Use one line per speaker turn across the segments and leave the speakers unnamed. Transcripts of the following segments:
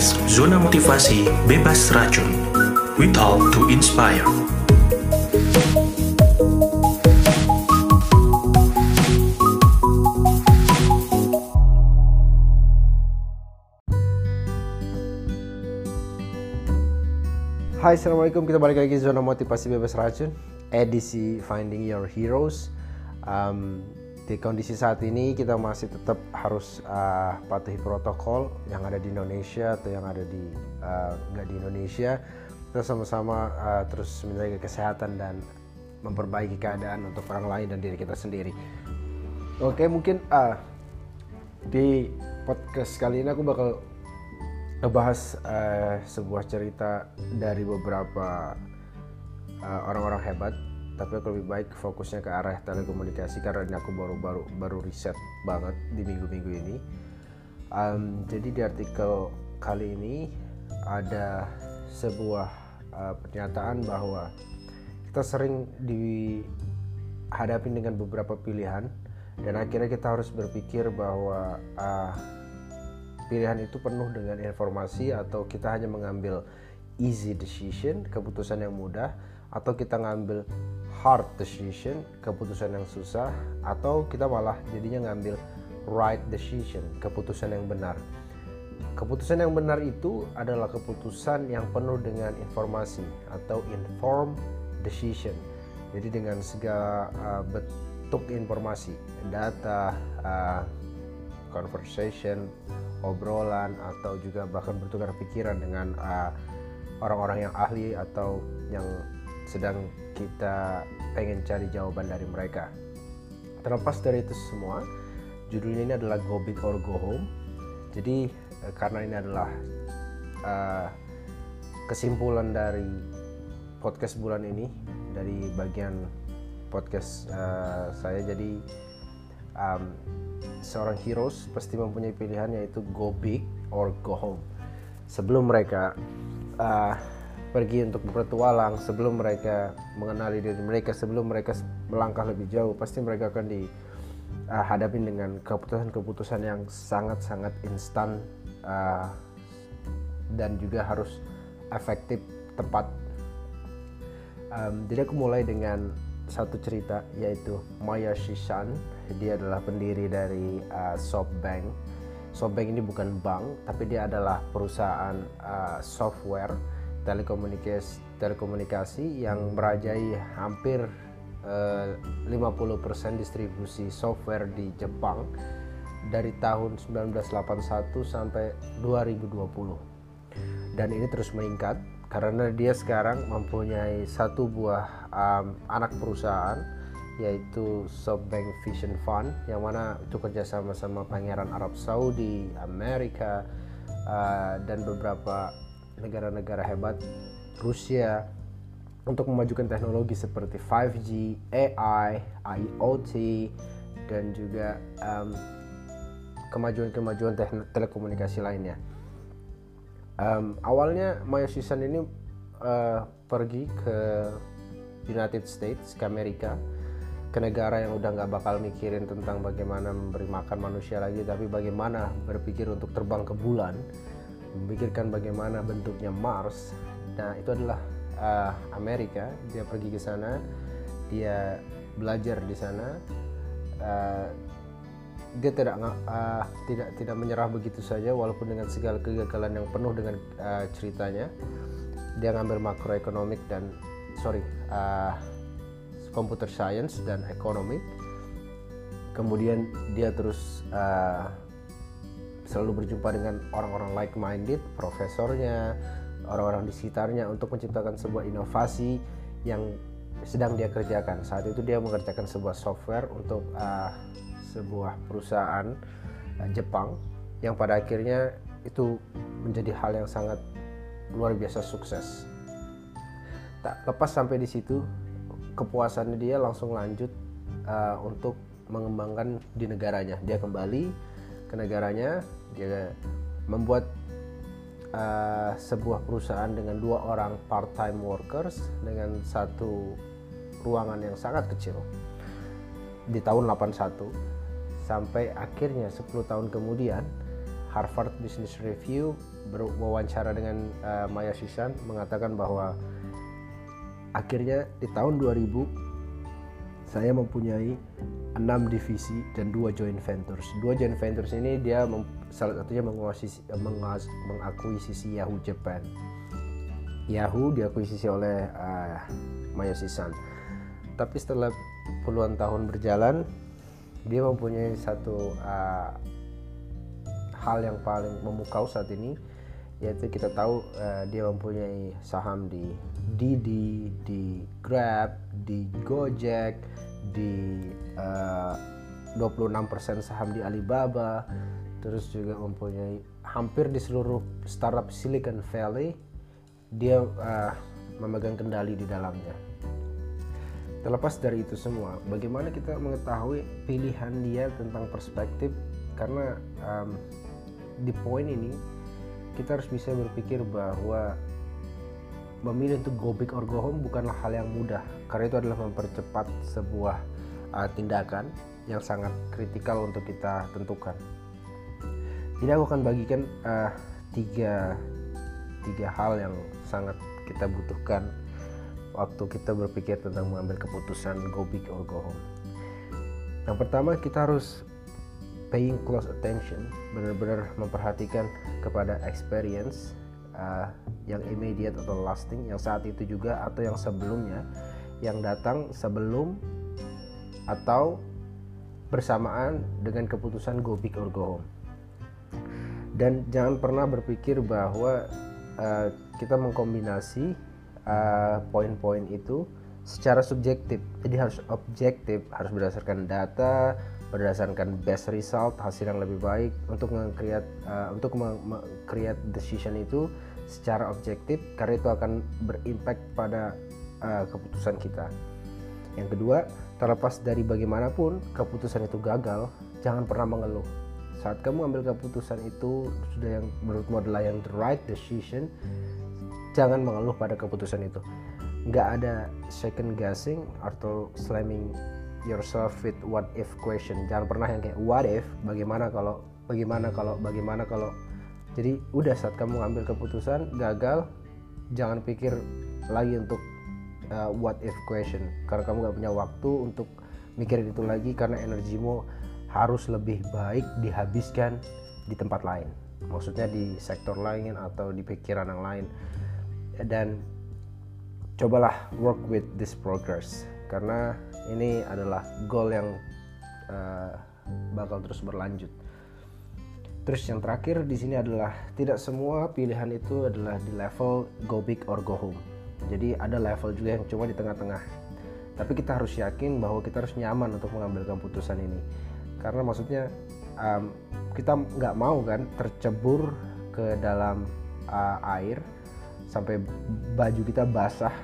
podcast Zona Motivasi Bebas Racun. We talk to inspire.
Hai Assalamualaikum kita balik lagi zona motivasi bebas racun edisi Finding Your Heroes um, di kondisi saat ini kita masih tetap harus uh, patuhi protokol yang ada di Indonesia atau yang ada di uh, nggak di Indonesia. Kita sama-sama uh, terus menjaga kesehatan dan memperbaiki keadaan untuk orang lain dan diri kita sendiri. Oke mungkin uh, di podcast kali ini aku bakal ngebahas uh, sebuah cerita dari beberapa uh, orang-orang hebat tapi aku lebih baik fokusnya ke arah telekomunikasi karena ini aku baru baru baru riset banget di minggu-minggu ini. Um, jadi di artikel kali ini ada sebuah uh, pernyataan bahwa kita sering dihadapi dengan beberapa pilihan dan akhirnya kita harus berpikir bahwa uh, pilihan itu penuh dengan informasi atau kita hanya mengambil easy decision, keputusan yang mudah atau kita ngambil hard decision, keputusan yang susah atau kita malah jadinya ngambil right decision, keputusan yang benar. Keputusan yang benar itu adalah keputusan yang penuh dengan informasi atau informed decision. Jadi dengan segala uh, bentuk informasi, data, uh, conversation, obrolan atau juga bahkan bertukar pikiran dengan orang-orang yang ahli atau yang sedang kita pengen cari jawaban dari mereka. Terlepas dari itu semua, judulnya ini adalah Go Big or Go Home. Jadi uh, karena ini adalah uh, kesimpulan dari podcast bulan ini dari bagian podcast uh, saya jadi um, seorang heroes pasti mempunyai pilihan yaitu go big or go home. Sebelum mereka uh, pergi untuk berpetualang, sebelum mereka mengenali diri mereka, sebelum mereka melangkah lebih jauh, pasti mereka akan dihadapi uh, dengan keputusan-keputusan yang sangat-sangat instan uh, dan juga harus efektif, tepat. Um, jadi aku mulai dengan satu cerita yaitu Maya Shishan dia adalah pendiri dari uh, SoftBank SoftBank ini bukan bank tapi dia adalah perusahaan uh, software telekomunikasi telekomunikasi yang merajai hampir uh, 50% distribusi software di Jepang dari tahun 1981 sampai 2020 dan ini terus meningkat karena dia sekarang mempunyai satu buah um, anak perusahaan yaitu SoftBank Vision Fund yang mana itu kerjasama sama Pangeran Arab Saudi, Amerika uh, dan beberapa negara-negara hebat Rusia untuk memajukan teknologi seperti 5G, AI, IoT dan juga kemajuan-kemajuan telekomunikasi lainnya. Um, awalnya Maya Susan ini uh, pergi ke United States ke Amerika ke negara yang udah nggak bakal mikirin tentang bagaimana memberi makan manusia lagi tapi bagaimana berpikir untuk terbang ke bulan memikirkan bagaimana bentuknya Mars. Nah itu adalah uh, Amerika. Dia pergi ke sana dia belajar di sana. Uh, dia tidak uh, tidak tidak menyerah begitu saja walaupun dengan segala kegagalan yang penuh dengan uh, ceritanya. Dia ngambil makroekonomik dan sorry uh, computer science dan ekonomi kemudian dia terus uh, selalu berjumpa dengan orang-orang like minded profesornya orang-orang di sekitarnya untuk menciptakan sebuah inovasi yang sedang dia kerjakan saat itu dia mengerjakan sebuah software untuk uh, sebuah perusahaan uh, Jepang yang pada akhirnya itu menjadi hal yang sangat luar biasa sukses. Tak lepas sampai di situ, kepuasannya dia langsung lanjut uh, untuk mengembangkan di negaranya. Dia kembali ke negaranya, dia membuat uh, sebuah perusahaan dengan dua orang part-time workers dengan satu ruangan yang sangat kecil di tahun 81 sampai akhirnya 10 tahun kemudian Harvard Business Review berwawancara dengan uh, Maya Sisan mengatakan bahwa akhirnya di tahun 2000 saya mempunyai enam divisi dan dua joint ventures. Dua joint ventures ini dia salah satunya menguasisi, mengakuisisi Yahoo Japan. Yahoo diakuisisi oleh uh, Mayosisan. Tapi setelah puluhan tahun berjalan, dia mempunyai satu uh, hal yang paling memukau saat ini, yaitu kita tahu uh, dia mempunyai saham di Didi, di Grab, di Gojek, di uh, 26% saham di Alibaba, terus juga mempunyai hampir di seluruh startup Silicon Valley dia uh, memegang kendali di dalamnya. Terlepas dari itu semua, bagaimana kita mengetahui pilihan dia tentang perspektif? Karena um, di poin ini kita harus bisa berpikir bahwa memilih untuk go big or go home bukanlah hal yang mudah karena itu adalah mempercepat sebuah uh, tindakan yang sangat kritikal untuk kita tentukan. Jadi aku akan bagikan uh, tiga tiga hal yang sangat kita butuhkan waktu kita berpikir tentang mengambil keputusan go big or go home. Yang pertama kita harus paying close attention, benar-benar memperhatikan kepada experience uh, yang immediate atau lasting, yang saat itu juga atau yang sebelumnya, yang datang sebelum atau bersamaan dengan keputusan go big or go home. Dan jangan pernah berpikir bahwa uh, kita mengkombinasi uh, poin-poin itu secara subjektif. Jadi harus objektif, harus berdasarkan data, berdasarkan best result, hasil yang lebih baik untuk mengcreate uh, untuk create decision itu secara objektif karena itu akan berimpact pada uh, keputusan kita. Yang kedua, terlepas dari bagaimanapun keputusan itu gagal, jangan pernah mengeluh saat kamu ambil keputusan itu sudah yang menurutmu adalah yang the right decision jangan mengeluh pada keputusan itu nggak ada second guessing atau slamming yourself with what if question. Jangan pernah yang kayak what if? Bagaimana kalau bagaimana kalau bagaimana kalau. Jadi udah saat kamu ambil keputusan gagal jangan pikir lagi untuk uh, what if question. Karena kamu gak punya waktu untuk mikirin itu lagi karena energimu harus lebih baik dihabiskan di tempat lain. Maksudnya di sektor lain atau di pikiran yang lain. Dan cobalah work with this progress karena ini adalah goal yang uh, bakal terus berlanjut. Terus yang terakhir di sini adalah tidak semua pilihan itu adalah di level go big or go home. Jadi ada level juga yang cuma di tengah-tengah. Tapi kita harus yakin bahwa kita harus nyaman untuk mengambil keputusan ini. Karena maksudnya um, kita nggak mau kan tercebur ke dalam uh, air sampai baju kita basah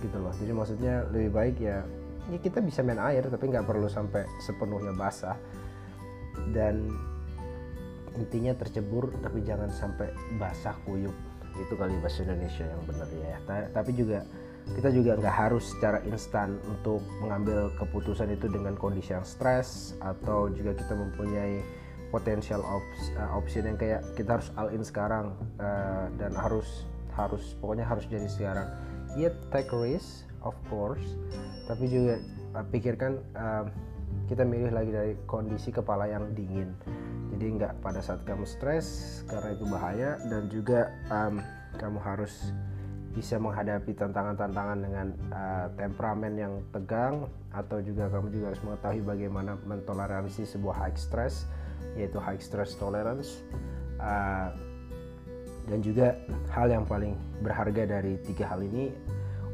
gitu loh. Jadi maksudnya lebih baik ya ya kita bisa main air tapi nggak perlu sampai sepenuhnya basah. Dan intinya tercebur tapi jangan sampai basah kuyup. Itu kali bahasa Indonesia yang benar ya. Tapi juga kita juga nggak harus secara instan untuk mengambil keputusan itu dengan kondisi yang stres atau juga kita mempunyai potensial ops, uh, option yang kayak kita harus all in sekarang uh, dan harus harus pokoknya harus jadi sekarang. Ya take risk of course tapi juga uh, pikirkan uh, kita milih lagi dari kondisi kepala yang dingin. Jadi nggak pada saat kamu stres karena itu bahaya dan juga um, kamu harus bisa menghadapi tantangan-tantangan dengan uh, temperamen yang tegang atau juga kamu juga harus mengetahui bagaimana mentoleransi sebuah high stress yaitu high stress tolerance. Uh, dan juga hal yang paling berharga dari tiga hal ini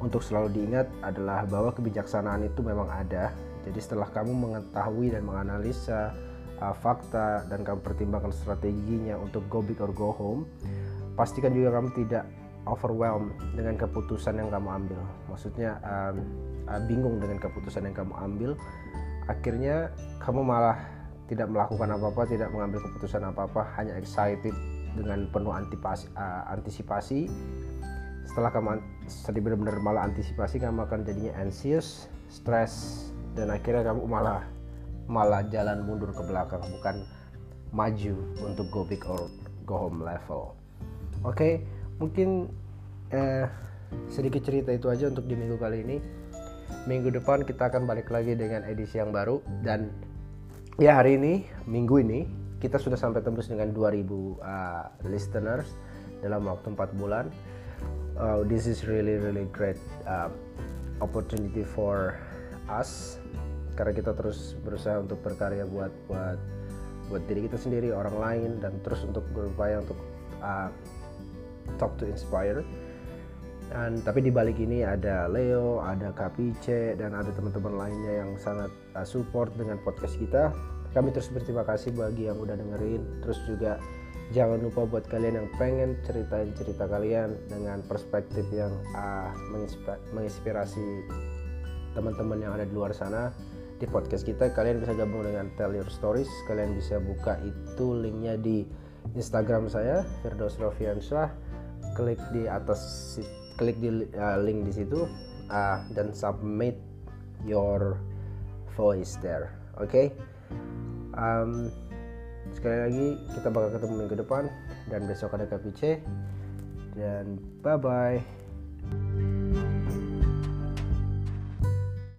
untuk selalu diingat adalah bahwa kebijaksanaan itu memang ada. Jadi setelah kamu mengetahui dan menganalisa uh, fakta dan kamu pertimbangkan strateginya untuk go big or go home pastikan juga kamu tidak overwhelmed dengan keputusan yang kamu ambil. Maksudnya um, uh, bingung dengan keputusan yang kamu ambil. Akhirnya kamu malah tidak melakukan apa-apa tidak mengambil keputusan apa-apa hanya excited dengan penuh antipasi, uh, antisipasi setelah kamu sedih benar-benar malah antisipasi kamu akan jadinya anxious stress dan akhirnya kamu malah malah jalan mundur ke belakang bukan maju untuk go big or go home level. Oke okay, mungkin eh, sedikit cerita itu aja untuk di minggu kali ini. Minggu depan kita akan balik lagi dengan edisi yang baru dan ya hari ini minggu ini kita sudah sampai tembus dengan 2000 uh, eh, listeners dalam waktu 4 bulan uh, this is really really great uh, opportunity for us karena kita terus berusaha untuk berkarya buat buat buat diri kita sendiri orang lain dan terus untuk berupaya untuk uh, talk to inspire dan tapi di balik ini ada Leo, ada Kapice dan ada teman-teman lainnya yang sangat uh, support dengan podcast kita. Kami terus berterima kasih bagi yang udah dengerin. Terus juga jangan lupa buat kalian yang pengen ceritain cerita kalian dengan perspektif yang uh, menginspirasi teman-teman yang ada di luar sana. Di podcast kita kalian bisa gabung dengan Tell Your Stories. Kalian bisa buka itu linknya di Instagram saya Firdaus Rofiansyah. Klik di atas klik di uh, link di situ uh, dan submit your voice there. Oke? Okay? um, sekali lagi kita bakal ketemu minggu depan dan besok ada KPC dan bye bye